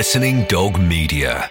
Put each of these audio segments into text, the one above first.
Listening Dog Media.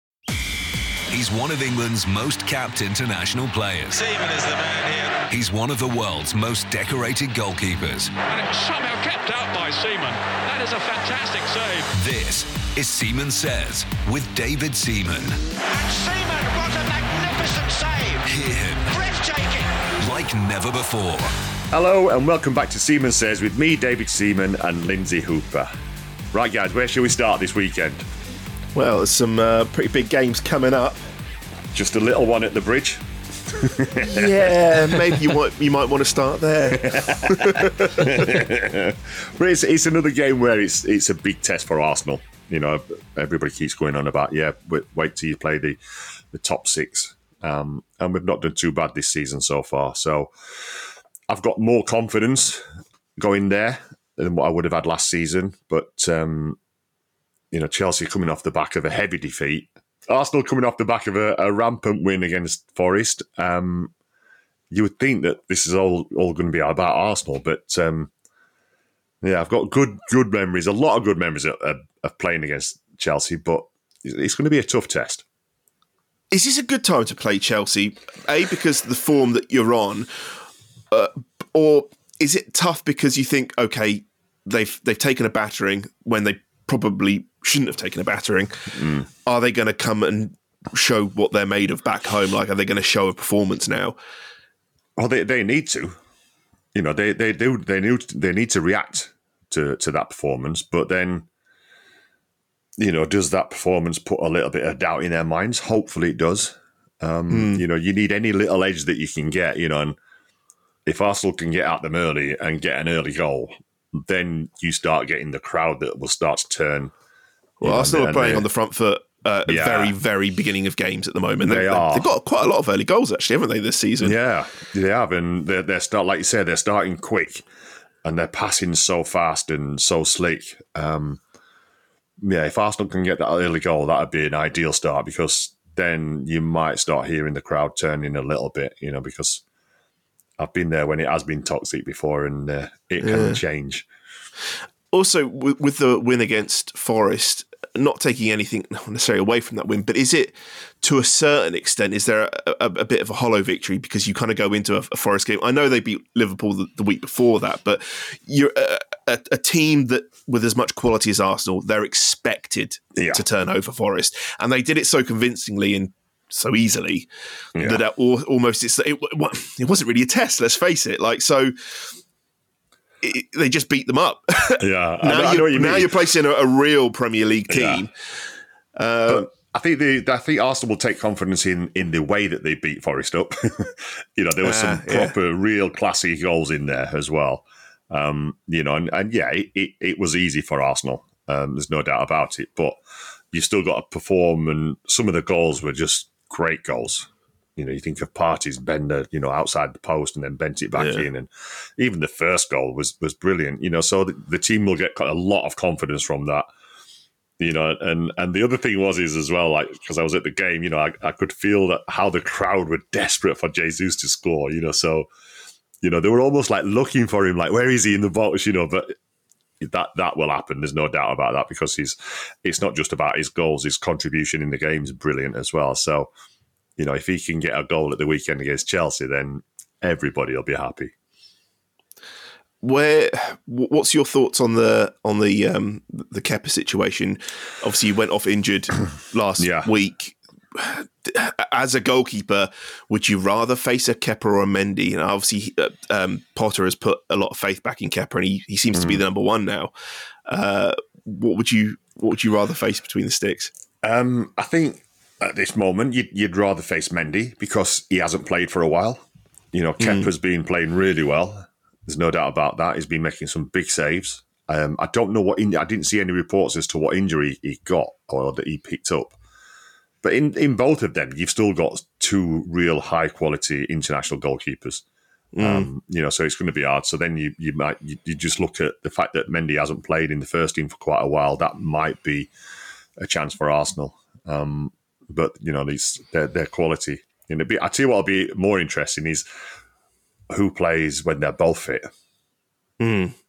He's one of England's most capped international players. Seaman is the man here. He's one of the world's most decorated goalkeepers. And it somehow kept out by Seaman. That is a fantastic save. This is Seaman Says with David Seaman. And Seaman, what a magnificent save! Hear him Breathtaking! like never before. Hello and welcome back to Seaman Says with me, David Seaman, and Lindsay Hooper. Right, guys, where shall we start this weekend? Well, there's some uh, pretty big games coming up. Just a little one at the bridge. yeah, maybe you might you might want to start there. but it's, it's another game where it's it's a big test for Arsenal. You know, everybody keeps going on about yeah, wait, wait till you play the the top six, um, and we've not done too bad this season so far. So I've got more confidence going there than what I would have had last season. But um, you know, Chelsea coming off the back of a heavy defeat, Arsenal coming off the back of a, a rampant win against Forest. Um, you would think that this is all all going to be about Arsenal, but um, yeah, I've got good good memories, a lot of good memories of, of, playing against Chelsea, but it's going to be a tough test. Is this a good time to play Chelsea? A because the form that you're on, uh, or is it tough because you think okay they've they've taken a battering when they probably shouldn't have taken a battering? Mm. Are they going to come and show what they're made of back home? Like, are they going to show a performance now? Well, they, they need to. You know, they they do they need they need to react to to that performance, but then you know, does that performance put a little bit of doubt in their minds? Hopefully, it does. Um, mm. You know, you need any little edge that you can get. You know, and if Arsenal can get at them early and get an early goal, then you start getting the crowd that will start to turn. Well, Arsenal are playing on the front foot uh, at yeah. very, very beginning of games at the moment. They, they are. They've got quite a lot of early goals, actually, haven't they, this season? Yeah, they have. And they're, they're start, like you said, they're starting quick and they're passing so fast and so slick. Um, yeah, if Arsenal can get that early goal, that would be an ideal start because then you might start hearing the crowd turning a little bit, you know, because I've been there when it has been toxic before and uh, it can yeah. change. Also, with, with the win against Forest, not taking anything necessarily away from that win, but is it to a certain extent? Is there a, a, a bit of a hollow victory because you kind of go into a, a Forest game? I know they beat Liverpool the, the week before that, but you're a, a, team that with as much quality as Arsenal, they're expected yeah. to turn over Forest, and they did it so convincingly in so easily yeah. that almost it's it, it wasn't really a test. Let's face it. Like so, it, they just beat them up. Yeah, now, I, you, you now you're placing a, a, real Premier League team. Yeah. Uh, I think the I think Arsenal will take confidence in in the way that they beat Forest up. you know, there were some uh, proper, yeah. real classy goals in there as well. Um, you know, and, and yeah, it, it, it, was easy for Arsenal. Um, there's no doubt about it. But you still got to perform, and some of the goals were just great goals. You know, you think of Partey's bender, you know, outside the post and then bent it back yeah. in, and even the first goal was was brilliant. You know, so the, the team will get a lot of confidence from that. You know, and and the other thing was is as well, like because I was at the game, you know, I, I could feel that how the crowd were desperate for Jesus to score. You know, so you know they were almost like looking for him, like where is he in the box? You know, but that that will happen. There's no doubt about that because he's it's not just about his goals, his contribution in the game is brilliant as well. So you know, if he can get a goal at the weekend against Chelsea, then everybody will be happy. where what's your thoughts on the on the um, the Kepa situation? Obviously, you went off injured last Yeah. week. As a goalkeeper, would you rather face a Kepa or a Mendy? And obviously, uh, um, Potter has put a lot of faith back in Kepa, and he, he seems to be the number one now. Uh, what would you what would you rather face between the sticks? Um, I think at this moment you'd, you'd rather face Mendy because he hasn't played for a while. You know, Kepa's been playing really well. There's no doubt about that. He's been making some big saves. Um, I don't know what in, I didn't see any reports as to what injury he got or that he picked up. But in, in both of them, you've still got two real high quality international goalkeepers. Um, you know, so it's going to be hard. So then you you might you, you just look at the fact that Mendy hasn't played in the first team for quite a while. That might be a chance for Arsenal. Um, but you know, these their their quality. And it'd be, I tell you what'll be more interesting is who plays when they're both fit.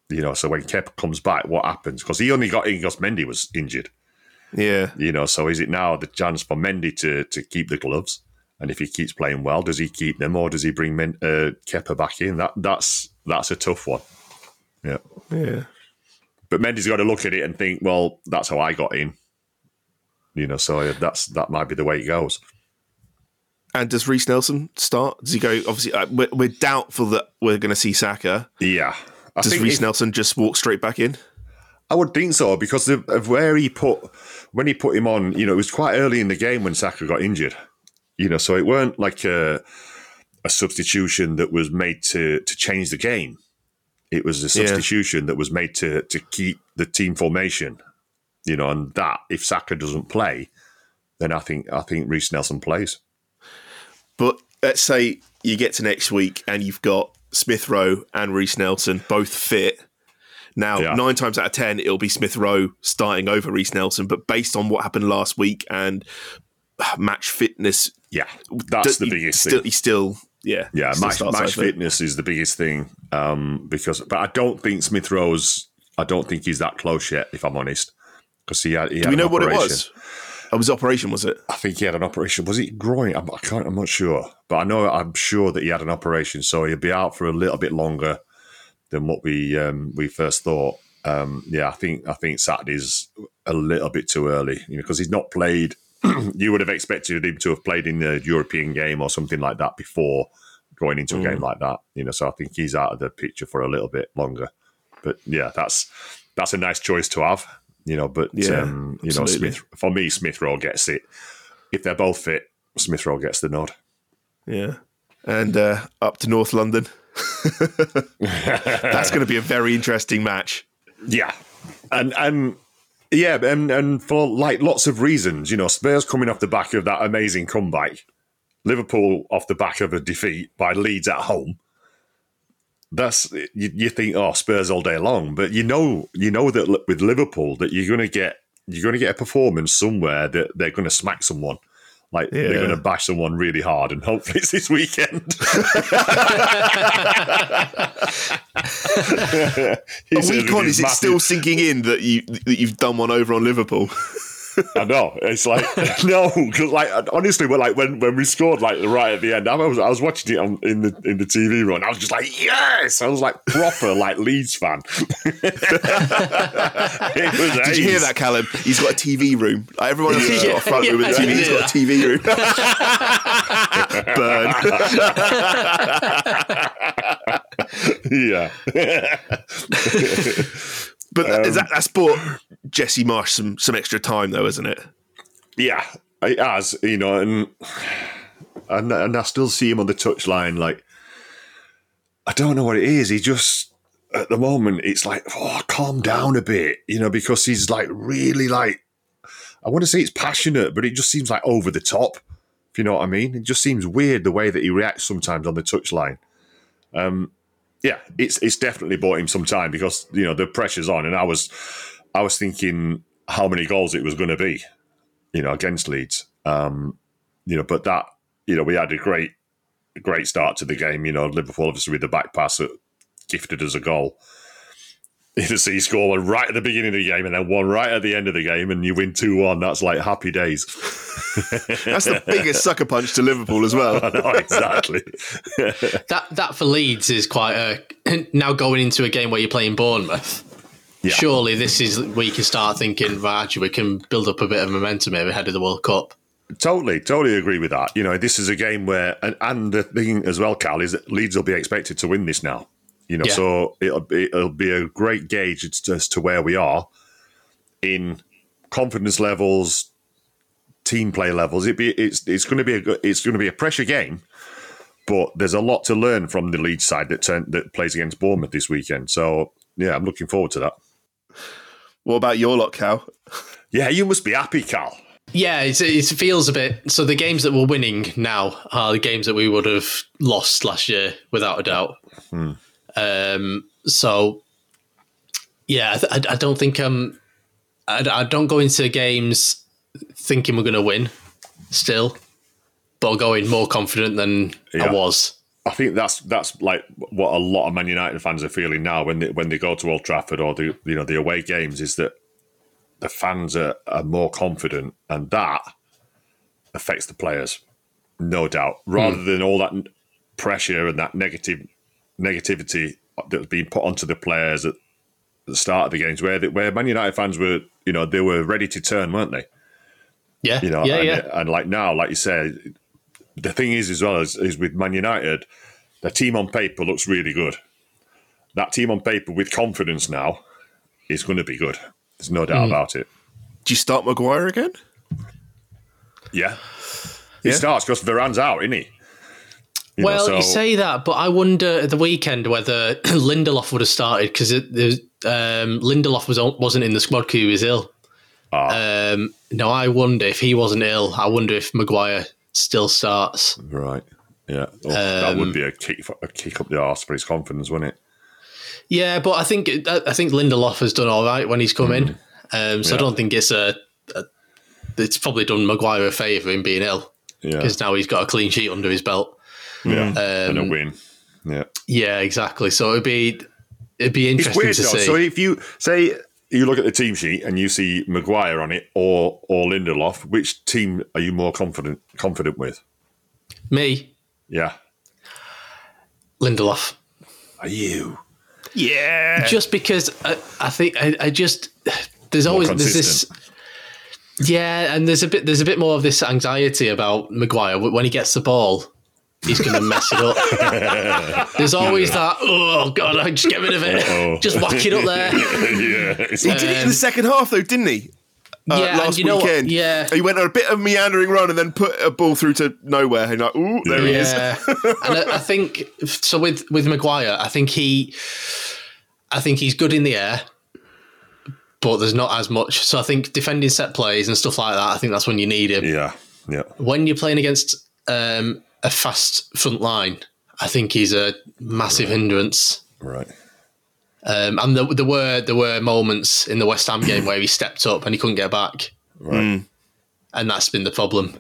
You know, so when Kep comes back, what happens? Because he only got in because Mendy was injured. Yeah, You know, so is it now the chance for Mendy to to keep the gloves? And if he keeps playing well, does he keep them or does he bring Men, uh, Kepa back in? That that's that's a tough one. Yeah, yeah. but Mendy's got to look at it and think, well, that's how I got in. You know, so that's that might be the way it goes. And does Reece Nelson start? Does he go? Obviously, uh, we're, we're doubtful that we're going to see Saka. Yeah, I Does Reece Nelson just walk straight back in? I would think so because of, of where he put when he put him on. You know, it was quite early in the game when Saka got injured. You know, so it weren't like a a substitution that was made to to change the game. It was a Yeah. substitution that was made to to keep the team formation. You know, and that if Saka doesn't play, then I think I think Reece Nelson plays. But let's say you get to next week and you've got Smith Rowe and Reece Nelson both fit. Now, Yeah. nine times out of ten, it'll be Smith Rowe starting over Reece Nelson. But based on what happened last week and uh, match fitness, Yeah, that's d- the biggest still, thing. He still, yeah, Yeah, still match, match fitness is the biggest thing. Um, because, but I don't think Smith Rowe's. I don't think he's that close yet. If I'm honest, because he had. He had we know what it was? It was operation, was it? I think he had an operation. Was it groin? I'm, I can't. I'm not sure, but I know. I'm sure that he had an operation, so he'll be out for a little bit longer than what we um, we first thought. Um, yeah, I think I think Saturday's a little bit too early, you know, because he's not played. you would have expected him to have played in the European game or something like that before going into a game like that, you know. So I think he's out of the picture for a little bit longer. But yeah, that's that's a nice choice to have, you know. But Yeah, um, you know. Smith for me, Smith Rowe gets it. If they're both fit, Smith Rowe gets the nod. Yeah. And uh, up to North London. That's going to be a very interesting match. Yeah, and and yeah, and and for like lots of reasons, you know, Spurs coming off the back of that amazing comeback, Liverpool off the back of a defeat by Leeds at home. That's you, you think, oh, Spurs all day long, but you know, you know that with Liverpool that you're going to get you're going to get a performance somewhere that they're going to smack someone. Like they're going to bash someone really hard, and hopefully it's this weekend. A week on, is it still sinking in that you that you've done one over on Liverpool? I know. It's like no, because like honestly, when like when when we scored like right at the end, I was I was watching it on, in the in the TV run. I was just like, yes! I was like proper like Leeds fan. it was Did you hear that, Callum? He's got a TV room. Like everyone else has got a front room with a Yeah, I TV. did He's hear got a TV room. Burn. Yeah, But is that, that's bought Jesse Marsch some some extra time, though, isn't it? yeah, it has. You know, and and and I still see him on the touchline. Like I don't know what it is. He just at the moment it's like oh, calm down a bit. You know, because he's like really like I want to say it's passionate, but it just seems like over the top. If you know what I mean, it just seems weird the way that he reacts sometimes on the touchline. Um, yeah, it's it's definitely bought him some time because you know the pressure's on, and I was I was thinking how many goals it was going to be, you know, against Leeds. Um, you know, but that you know we had a great great start to the game. You know, Liverpool obviously with the back pass that gifted us a goal. You see, score one right at the beginning of the game and then one right at the end of the game, and you win two one. That's like happy days. That's the biggest sucker punch to Liverpool as well. I know exactly. That that for Leeds is quite a now going into a game where you're playing Bournemouth, Yeah. surely this is where you can start thinking, right, actually, we can build up a bit of momentum here ahead of the World Cup. Totally, totally agree with that. You know, this is a game where, and, and the thing as well, Cal, is that Leeds will be expected to win this now. You know, Yeah. so it'll be, it'll be a great gauge as to, where we are in confidence levels, team play levels. It be it's it's going to be a it's going to be a pressure game, but there's a lot to learn from the Leeds side that turn, that plays against Bournemouth this weekend. So yeah, I'm looking forward to that. What about your lot, Cal? Yeah, you must be happy, Cal. Yeah, it's, it feels a bit. So the games that we're winning now are the games that we would have lost last year, without a doubt. Hmm. Um, so yeah, I, th- I- don't think um, I, I don't go into games thinking we're going to win still, but I'll go more confident than I was. I think that's that's like what a lot of Man United fans are feeling now when they when they go to Old Trafford or the you know the away games is that the fans are, are more confident and that affects the players, no doubt. Rather than all that pressure and that negative negativity that's being put onto the players at the start of the games, where the, where Man United fans were you know they were ready to turn, weren't they? Yeah, you know, yeah, and, yeah. and like now, like you said, the thing is as well is, is with Man United, the team on paper looks really good. That team on paper with confidence now is going to be good. There's no doubt hmm. about it. Do you start Maguire again? Yeah, he Yeah? starts because Varane's out, isn't he? You know, well, so- you say that, but I wonder at the weekend whether Lindelof would have started because um, Lindelof was wasn't in the squad because he was ill. Ah. Um, no, I wonder if he wasn't ill. I wonder if Maguire still starts. right. Yeah, that Um, would be a kick, a kick up the arse for his confidence, wouldn't it? Yeah, but I think I I think Lindelof has done all right when he's come in. Um, so I don't think it's a, a. It's probably done Maguire a favour in being ill Yeah, because now he's got a clean sheet under his belt. Yeah, and a um, win. Yeah. Yeah, exactly. So it'd be it'd be It's interesting weird to though. see. So if you say you look at the team sheet and you see Maguire on it or or Lindelof, which team are you more confident confident with? Me, Yeah. Lindelof. Are you? Yeah. just because I, I think I, I just there's always there's this yeah and there's a bit there's a bit more of this anxiety about Maguire when he gets the ball he's going to mess it up there's always that oh god I just get rid of it just whack it up there yeah. It's He did it in the second half, though, didn't he? Uh, yeah last you know weekend. yeah He went on a bit of meandering run and then put a ball through to nowhere. And like, ooh, there he is. And I, I think so. With with Maguire, I think he, I think he's good in the air, but there's not as much. So I think defending set plays and stuff like that. I think that's when you need him. yeah. Yeah. When you're playing against um, a fast front line, I think he's a massive hindrance. Right. Um, and there, there were there were moments in the West Ham game where he stepped up and he couldn't get back, Right. and that's been the problem.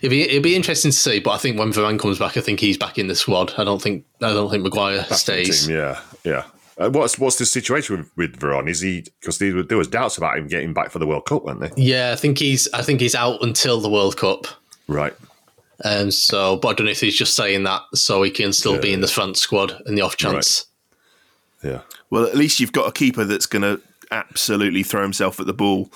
It'd be, it'd be interesting to see, but I think when Varane comes back, I think he's back in the squad. I don't think I don't think Maguire Back stays. team, Yeah. Yeah. Uh, what's what's the situation with, with Varane? Is he because there, there was doubts about him getting back for the World Cup, weren't they? Yeah, I think he's I think he's out until the World Cup. Right. Um, so, but I don't know if he's just saying that so he can still be in the front squad in the off chance. Yeah. Well, at least you've got a keeper that's going to absolutely throw himself at the ball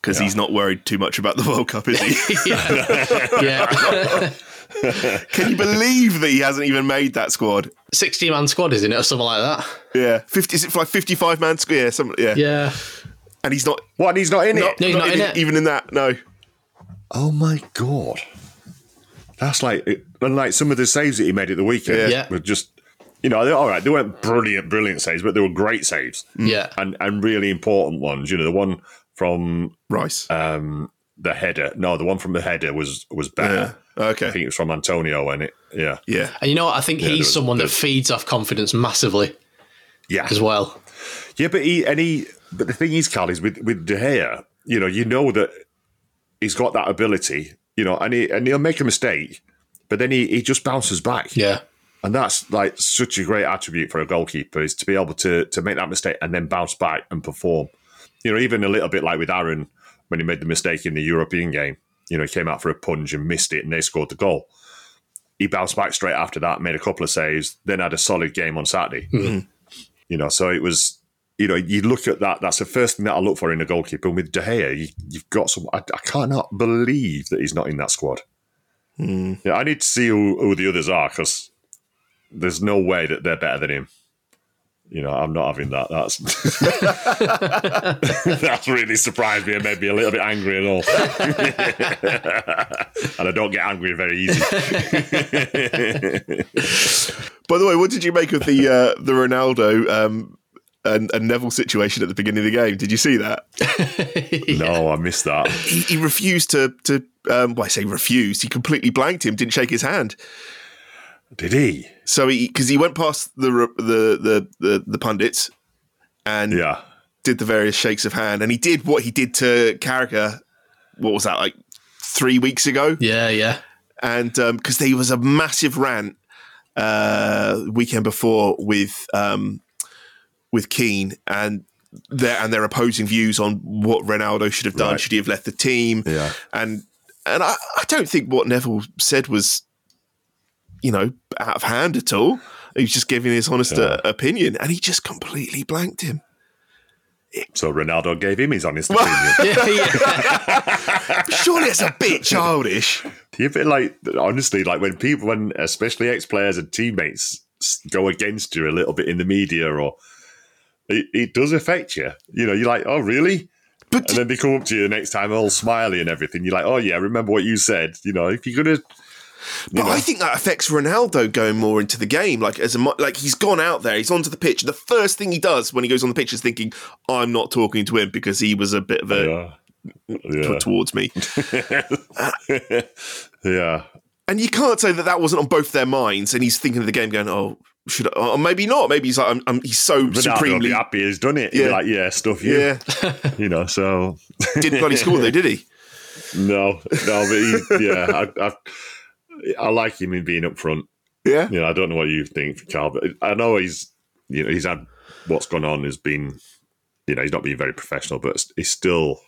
because he's not worried too much about the World Cup, is he? yeah, yeah. Can you believe that he hasn't even made that squad? sixty man squad, isn't it, or something like that? Yeah, fifty. Is it like fifty-five man squad? Yeah, something. Yeah. Yeah, and he's not. What? And he's not in Not, it. No, he's not in it. Even in that, no. Oh my god. That's like and like some of the saves that he made at the weekend Yeah. Yeah. were just you know, all right, they weren't brilliant, brilliant saves, but they were great saves. yeah, And and really important ones. You know, the one from Rice. um the header. No, the one from the header was was better. yeah. Okay. I think it was from Antonio and it yeah. yeah. and you know what? I think there he's was- someone that feeds off confidence massively Yeah. as well. Yeah, but he and he but the thing is, Carl, is with with De Gea, you know, you know that he's got that ability, you know, and he and he'll make a mistake, but then he, he just bounces back. Yeah, And that's like such a great attribute for a goalkeeper is to be able to to make that mistake and then bounce back and perform. You know, even a little bit like with Aaron when he made the mistake in the European game. You know, he came out for a punch and missed it and they scored the goal. he bounced back straight after that, made a couple of saves, then had a solid game on Saturday. Mm-hmm. You know, so it was. You know, you look at that. That's the first thing that I look for in a goalkeeper. And with De Gea, you, you've got some. I, I cannot believe that he's not in that squad. Yeah, I need to see who, who the others are because there's no way that they're better than him. You know, I'm not having that. That's that's really surprised me and made me a little bit angry and all. and I don't get angry very easy. By the way, what did you make of the uh, the Ronaldo um, and, and Neville situation at the beginning of the game? Did you see that? No, I missed that. He, he refused to to. Um, well, I say refused. He completely blanked him. Didn't shake his hand. Did he? So he because he went past the the the the, the pundits and Yeah. did the various shakes of hand, and he did what he did to Carragher. What was that like three weeks ago? Yeah, yeah. and um because there was a massive rant uh, weekend before with um, with Keane and their and their opposing views on what Ronaldo should have done. Right. Should he have left the team? Yeah. and and I, I don't think what Neville said was you know out of hand at all. He was just giving his honest uh, opinion, and he just completely blanked him. So Ronaldo gave him his honest opinion. yeah, yeah. Surely it's a bit childish. You feel like honestly, like when people, when especially ex players and teammates go against you a little bit in the media, or it, it does affect you. You know, you're like, oh really? But And then they come up to you the next time all smiley and everything. You're like, oh yeah, remember what you said. You know, if you're gonna, But I think that affects Ronaldo going more into the game. Like as a like he's gone out there, he's onto the pitch. The first thing he does when he goes on the pitch is thinking, "I'm not talking to him because he was a bit of a yeah, yeah, towards me." Uh, yeah. and you can't say that that wasn't on both their minds. And he's thinking of the game, going, "Oh, should I? Or maybe not. Maybe he's like, I'm, I'm, he's so Ronaldo supremely." happy he's done it. Yeah. like, yeah, stuff you. Yeah, You know, so didn't bloody score though, did he? no, no, but he, yeah, I, I, I like him in being up front. Yeah, You know, I don't know what you think, Carl, but I know he's, you know, he's had what's gone on has been, you know, he's not being very professional, but he's still,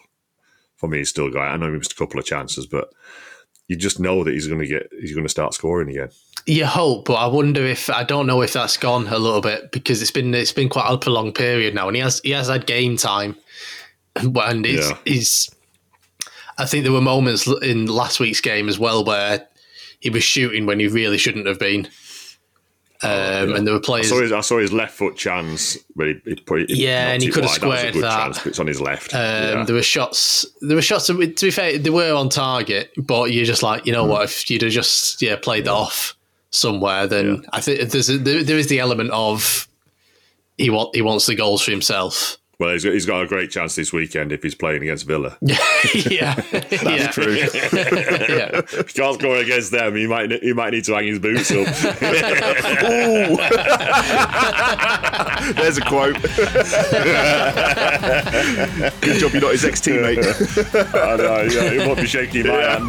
for me, he's still got. I know he missed a couple of chances, but you just know that he's going to get, he's going to start scoring again. You hope, but I wonder if I don't know if that's gone a little bit because it's been it's been quite a prolonged period now, and he has he has had game time, and it's, Yeah. he's. I think there were moments in last week's game as well where he was shooting when he really shouldn't have been, um, and there were I players. saw his, I saw his left foot chance where he, he put it. Yeah, and he could have wide. That a squared good that. chance, but it's on his left. Um, yeah. There were shots. There were shots. To be fair, they were on target, but you're just like, you know what? If you'd have just yeah played that off somewhere, then I think there's a, there, there is the element of he want he wants the goals for himself. Well, he's got, he's got a great chance this weekend if he's playing against Villa. yeah, that's true. yeah, If he can't score against them, he might he might need to hang his boots up. Ooh. There's a quote. Good job you're not his ex teammate. I know, yeah, he won't be shaking my hand.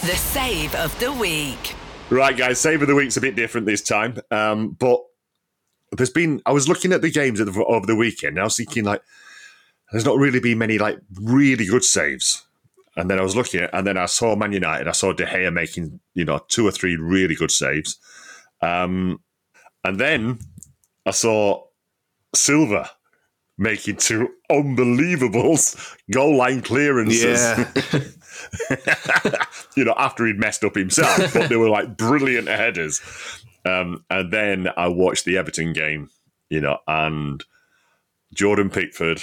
The save of the week. right, guys, save of the week's a bit different this time, um, but there's been. I was looking at the games of the, over the weekend. And I was thinking like, there's not really been many like really good saves. And then I was looking at, and then I saw Man United. I saw De Gea making you know two or three really good saves. Um, and then I saw Silva making two unbelievable goal line clearances. Yeah. you know, after he'd messed up himself, but they were like brilliant headers. Um, and then I watched the Everton game, you know, and Jordan Pickford.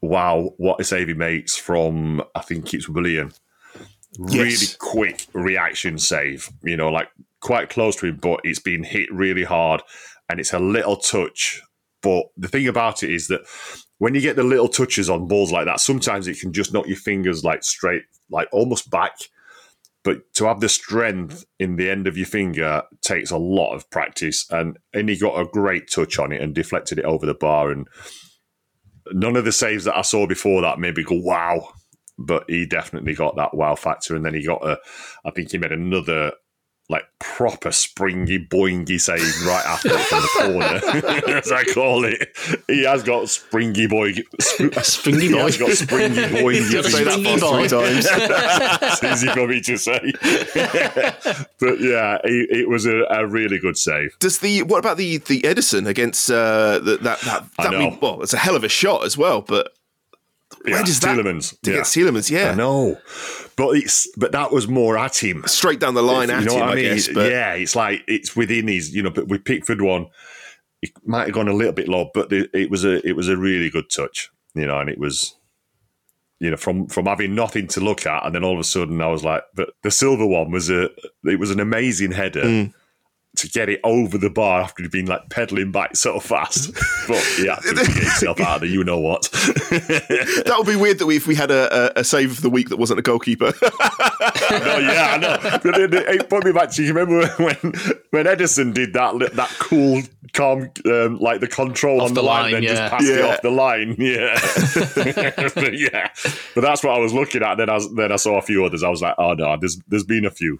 Wow, what a save he makes from I think it's Willian. Really Yes. quick reaction save, you know, like quite close to him, but it's been hit really hard and it's a little touch. But the thing about it is that when you get the little touches on balls like that, sometimes it can just knock your fingers like straight, like almost back. But to have the strength in the end of your finger takes a lot of practice. And, and he got a great touch on it and deflected it over the bar. And none of the saves that I saw before that made me go, wow. But he definitely got that wow factor. And then he got a, I think he made another like proper springy boingy save right after it from the corner, as I call it. He has got springy boy, Springy he boy. has got springy boingy. Got Say that Springy boy. three times. It's easy for me to say. but yeah, it, it was a, a really good save. Does the what about the the Ederson against uh, the, that that I that know. mean, well, it's a hell of a shot as well, but Yeah, where does that Tielemans. to yeah. get Tielemans? Yeah, I know, but it's but that was more at him. straight down the line at you know him, what I, I mean? guess. But yeah, it's like it's within his. You know, but with Pickford one, it might have gone a little bit low, but it, it was a it was a really good touch. You know, and it was. You know, from from having nothing to look at, and then all of a sudden I was like, "But the Silva one was a it was an amazing header Mm. To get it over the bar after he'd been like pedaling back so fast." but yeah, to get himself out of there, you know what? that would be weird that we, if we had a, a, a save of the week that wasn't a goalkeeper. no, yeah, I know. But it, it put me back to you remember when when Ederson did that that cool, calm, um, like the control Off on the the, line, line, then yeah. just passed it off the line. Yeah, but yeah. But that's what I was looking at. Then I was, then I saw a few others. I was like, oh no, there's there's been a few.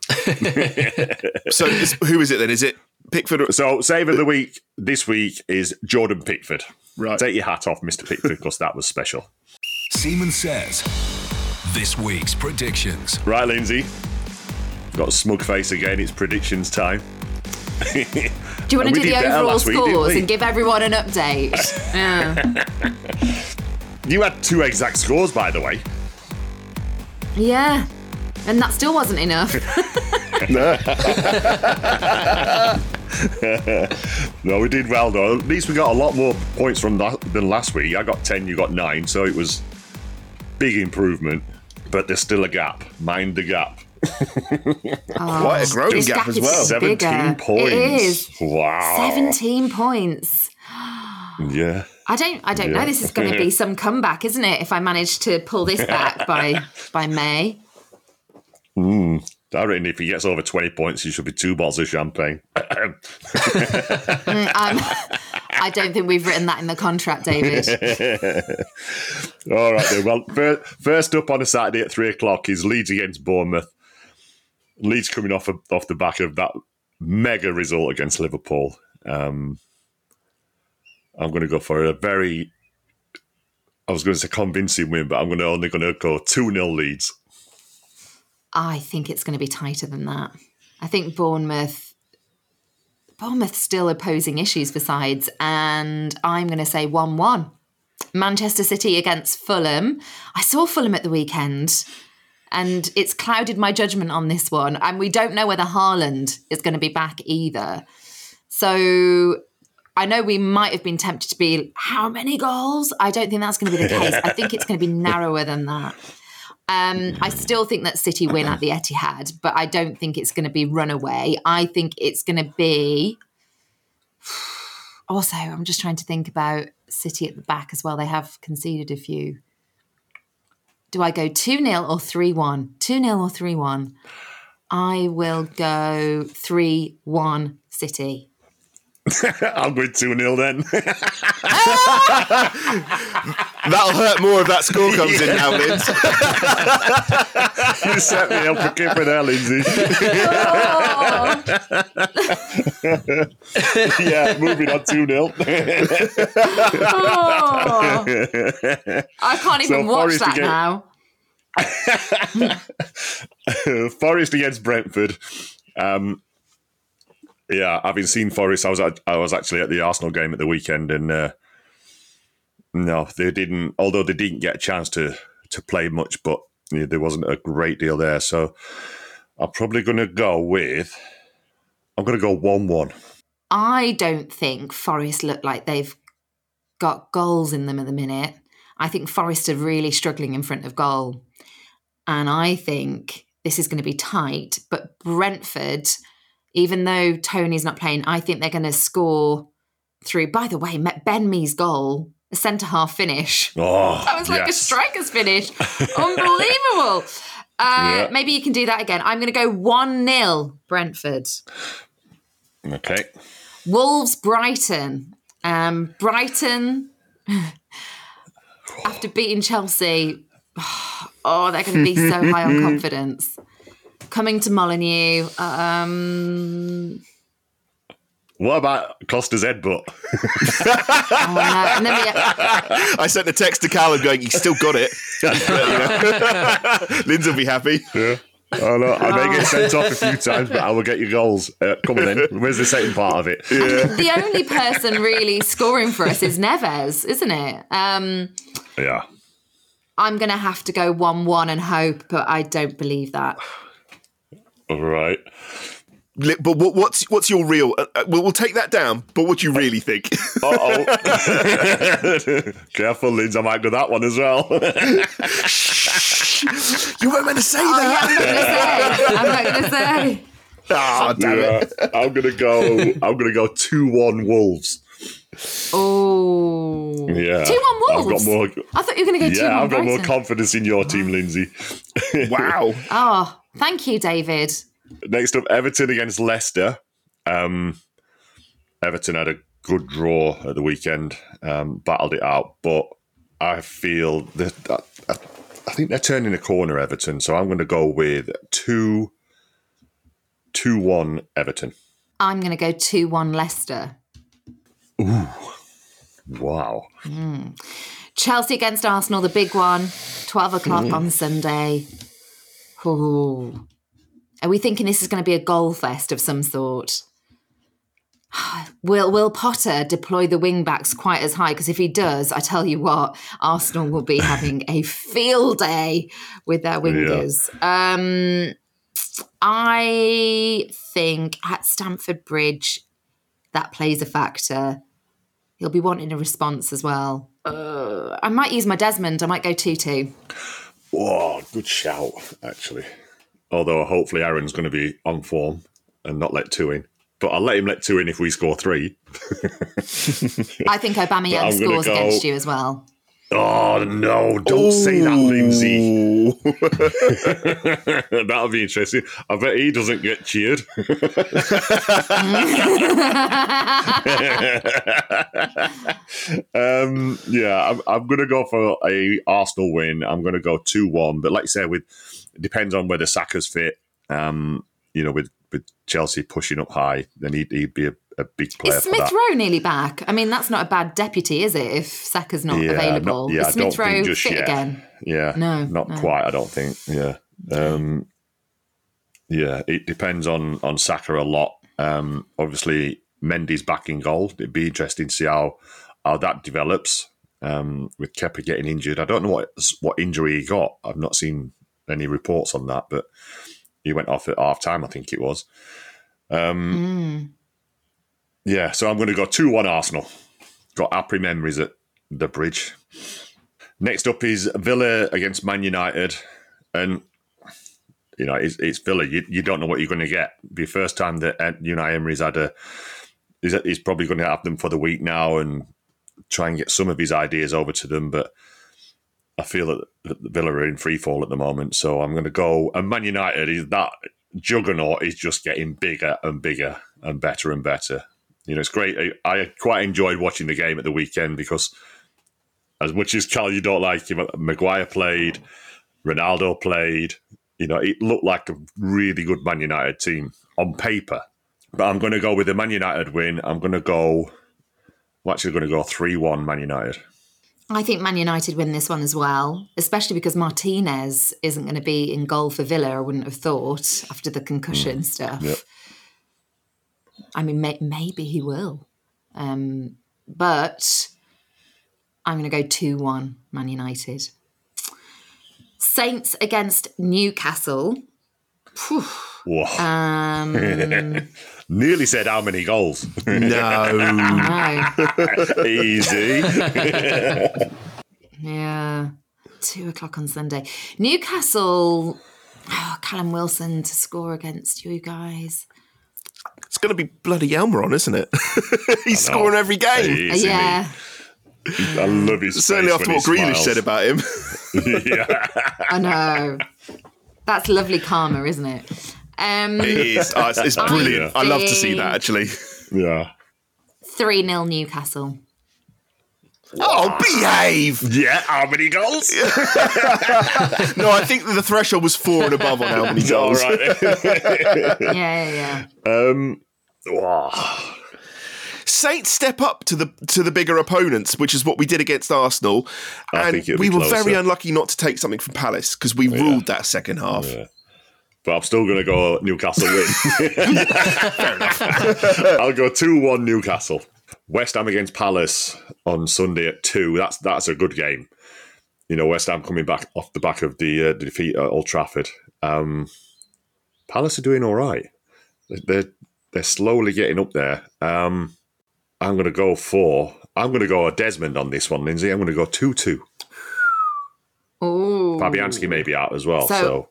so who is it then? Is it Pickford? So save of the week this week is Jordan Pickford. Right. Take your hat off, Mister Pickford, because that was special. Seaman says this week's predictions. Right, Lindsay. Got a smug face again. It's predictions time. Do you want to do the overall last week, scores and give everyone an update? yeah. You had two exact scores, by the way. yeah. And that still wasn't enough. no, we did well though. At least we got a lot more points from that than last week. I got ten, you got nine, so it was big improvement. But there's still a gap. Mind the gap. Oh, Quite a growing gap gap as well. Seventeen bigger. points. It is. Wow. 17 points. Yeah. I don't I don't Yeah. know. This is going to be some comeback, isn't it? If I manage to pull this back by by May. Mm. I reckon if he gets over twenty points, he should be two bottles of champagne. Mm, I'm, I don't think we've written that in the contract, David. All right then. Well, fir- first up on a Saturday at three o'clock is Leeds against Bournemouth. Leeds coming off of, off the back of that mega result against Liverpool. Um, I'm going to go for a very, I was going to say convincing win, but I'm going to only going to go two 0 Leeds. I think it's going to be tighter than that. I think Bournemouth, Bournemouth still are posing issues for sides, and I'm going to say one-one. Manchester City against Fulham. I saw Fulham at the weekend, and it's clouded my judgment on this one. And we don't know whether Haaland is going to be back either. So I know we might have been tempted to be how many goals? I don't think that's going to be the case. I think it's going to be narrower than that. Um, I still think that City win at the Etihad, but I don't think it's going to be runaway. I think it's going to be. Also, I'm just trying to think about City at the back as well. They have conceded a few. Do I go 2 0 or 3 1? 2 0 or 3 1? I will go 3 1 City. I'll go 2 0 then. That'll hurt more if that score comes in now, Linz. you set me up for keeper there, Lindsay. yeah, moving on 2 0. Oh. I can't even So watch Forest that again- now. Forest against Brentford. Um, Yeah, having seen Forest, I was at, I was actually at the Arsenal game at the weekend, and uh, no, they didn't. Although they didn't get a chance to to play much, but there wasn't a great deal there. So I'm probably going to go with. I'm going to go one-one. I don't think Forest look like they've got goals in them at the minute. I think Forest are really struggling in front of goal. And I think this is going to be tight. But Brentford, even though Toney's not playing, I think they're going to score through. By the way, Ben Mee's goal, a centre half finish. Oh, that was like yes. a striker's finish. Unbelievable. Uh, Yeah. Maybe you can do that again. I'm going to go 1 0 Brentford. Okay. Wolves Brighton. Um, Brighton, after beating Chelsea, oh, they're going to be so high on confidence. Coming to Molineux, um, What about Costa's headbutt? oh, no. and then we, I sent a text to Callum going, "He's still got it." Lindsay will be happy. Yeah. Oh no, I may get sent off a few times, but I will get your goals. Uh, come on then. Where's the second part of it? the only person really scoring for us is Neves, isn't it? Um, Yeah. I'm going to have to go 1 1 and hope, but I don't believe that. All right. But what, what's what's your real? Uh, uh, we'll, we'll take that down. But what do you really think? Uh oh. Careful, Linz. I might do that one as well. you weren't meant to say Oh, that. yeah, I'm not going to say. I'm not going to say. Oh, damn Yeah, it! I'm gonna go. I'm gonna go two one Wolves. Oh. Yeah, 2 1 Wolves. I've got more. I thought you were going to go 2 Yeah, 1 I've got more confidence in your team, Lindsay. Wow. Oh, thank you, David. Next up, Everton against Leicester. Um, Everton had a good draw at the weekend, um, battled it out, but I feel that I, I think they're turning a corner, Everton. So I'm going to go with two, two one Everton. I'm going to go 2 1 Leicester. Wow. Chelsea against Arsenal, the big one, 12 o'clock on Sunday. Ooh. Are we thinking this is going to be a goal fest of some sort? Will Will Potter deploy the wing backs quite as high? Because if he does, I tell you what, Arsenal will be having a field day with their wingers. Um, I think at Stamford Bridge, that plays a factor. He'll be wanting a response as well. Uh, I might use my Desmond. I might go 2 2. Whoa, good shout, actually. Although hopefully Aaron's going to be on form and not let two in. But I'll let him let two in if we score three. I think Aubameyang scores go- against you as well. Oh no! Don't say that, Lindsay. That'll be interesting. I bet he doesn't get cheered. um, yeah, I'm, I'm going to go for a Arsenal win. I'm going to go two one. But like you said, with it depends on whether Saka's fit. Um, you know, with with Chelsea pushing up high, then he'd, he'd be a, a big player Is Smith. Rowe nearly back? I mean, that's not a bad deputy, is it? If Saka's not Yeah, available, not- yeah, is Smith Rowe fit yet. again? Yeah, No, not no. quite. I don't think. Yeah, um, yeah. It depends on on Saka a lot. Um, obviously, Mendy's back in goal. It'd be interesting to see how how that develops. Um, with Kepa getting injured, I don't know what what injury he got. I've not seen any reports on that, but he went off at half time. I think it was. Um, Mm. Yeah, so I'm going to go 2 1 Arsenal. Got happy memories at the bridge. Next up is Villa against Man United. And, you know, it's, it's Villa. You, you don't know what you're going to get. The first time that Unai Emery's had a. He's, he's probably going to have them for the week now and try and get some of his ideas over to them. But I feel that that Villa are in free fall at the moment. So I'm going to go. And Man United is that juggernaut is just getting bigger and bigger and better and better. You know, it's great. I, I quite enjoyed watching the game at the weekend because, as much as Cal, you don't like him, Maguire played, Ronaldo played. You know, it looked like a really good Man United team on paper. But I'm going to go with the Man United win. I'm going to go. I'm actually going to go three-one Man United. I think Man United win this one as well, especially because Martinez isn't going to be in goal for Villa. I wouldn't have thought after the concussion mm. stuff. Yep. I mean, may, maybe he will. Um, but I'm going to go 2 1 Man United. Saints against Newcastle. Phew. Um, Nearly said how many goals. No, Easy. Yeah. Two o'clock on Sunday. Newcastle. Oh, Callum Wilson to score against you guys. It's going to be bloody Almiron, isn't it? He's scoring every game. He is, yeah. I love his Certainly face after when what he Grealish smiles. said about him. yeah. I know. That's lovely karma, isn't it? Um, It is. Oh, it's, it's brilliant. I love to see that, actually. Yeah. 3 0 Newcastle. Oh, behave! Yeah, how many goals? No, I think the threshold was four and above on how many goals. right. Yeah, yeah, yeah. um, wow. Saints step up to the to the bigger opponents, which is what we did against Arsenal, I and think we be were very unlucky not to take something from Palace because we ruled that second half. Yeah. But I'm still going to go Newcastle win. Fair enough. I'll go 2 1 Newcastle. West Ham against Palace on Sunday at 2. That's that's a good game. You know, West Ham coming back off the back of the, uh, the defeat at Old Trafford. Um, Palace are doing all right. They're, they're slowly getting up there. Um, I'm going to go for. I'm going to go a Desmond on this one, Lindsay. I'm going to go 2 2. Ooh. Fabianski may be out as well. So- So,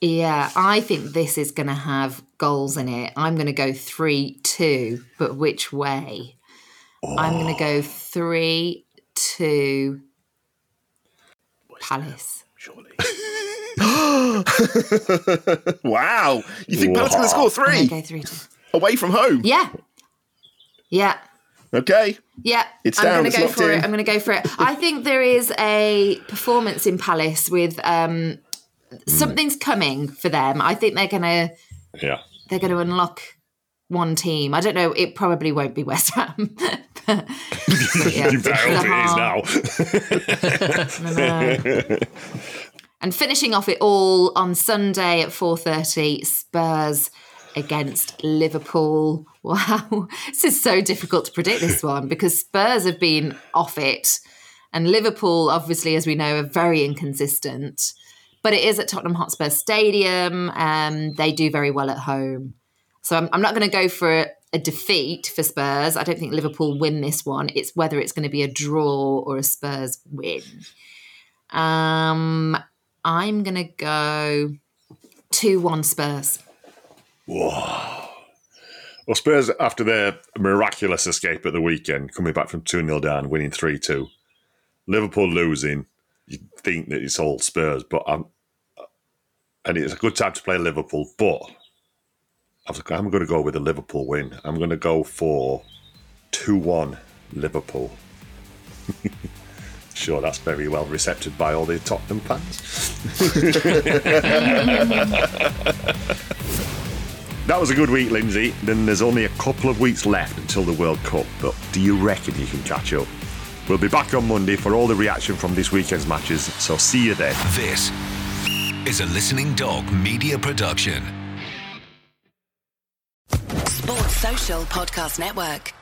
Yeah, I think this is going to have goals in it. I'm going to go 3 2, but which way? I'm going to go 3 2 Palace. Surely. Wow. You think Palace going to score I'm three going to go 3 2. away from home? Yeah. Yeah. Okay. Yeah, It's I'm down, going to go for in. it. I'm going to go for it. I think there is a performance in Palace with um, Mm. something's coming for them. I think they're going to yeah. they're to unlock one team. I don't know. It probably won't be West Ham. but, but yeah, you better hope it is now. And finishing off it all on Sunday at four thirty, Spurs against Liverpool. Wow, this is so difficult to predict this one because Spurs have been off it, and Liverpool, obviously, as we know, are very inconsistent. But it is at Tottenham Hotspur Stadium. Um, they do very well at home, so I'm, I'm not going to go for a, a defeat for Spurs. I don't think Liverpool win this one. It's whether it's going to be a draw or a Spurs win. Um, I'm going to go two one Spurs. Whoa. Well, Spurs, after their miraculous escape at the weekend, coming back from 2 0 down, winning 3 2. Liverpool losing, you'd think that it's all Spurs, but I'm, and it's a good time to play Liverpool, but I'm going to go with a Liverpool win. I'm going to go for 2 1 Liverpool. sure, that's very well received by all the Tottenham fans. That was a good week, Lindsay. Then there's only a couple of weeks left until the World Cup, but do you reckon you can catch up? We'll be back on Monday for all the reaction from this weekend's matches, so see you then. This is a Listening Dog media production. Sports Social Podcast Network.